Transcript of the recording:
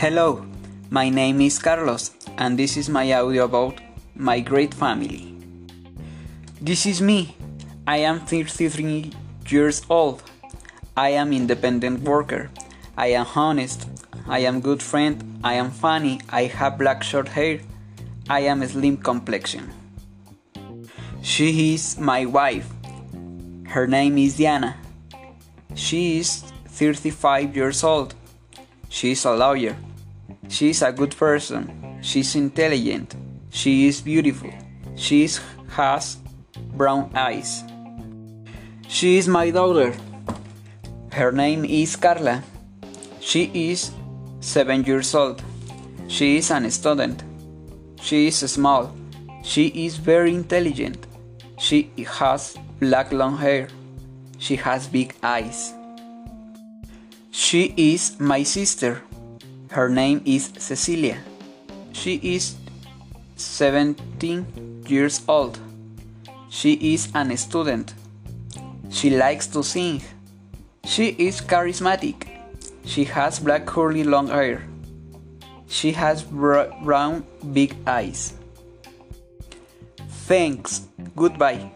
Hello, my name is Carlos, and this is my audio about my great family. This is me. I am 33 years old. I am independent worker. I am honest. I am good friend. I am funny. I have black short hair. I am slim complexion. She is my wife. Her name is Diana. She is 35 years old. She is a lawyer. She is a good person. She is intelligent. She is beautiful. She is, has brown eyes. She is my daughter. Her name is Carla. She is 7 years old. She is an student. She is small. She is very intelligent. She has black long hair. She has big eyes. She is my sister. Her name is Cecilia. She is 17 years old. She is a student. She likes to sing. She is charismatic. She has black curly long hair. She has brown big eyes. Thanks. Goodbye.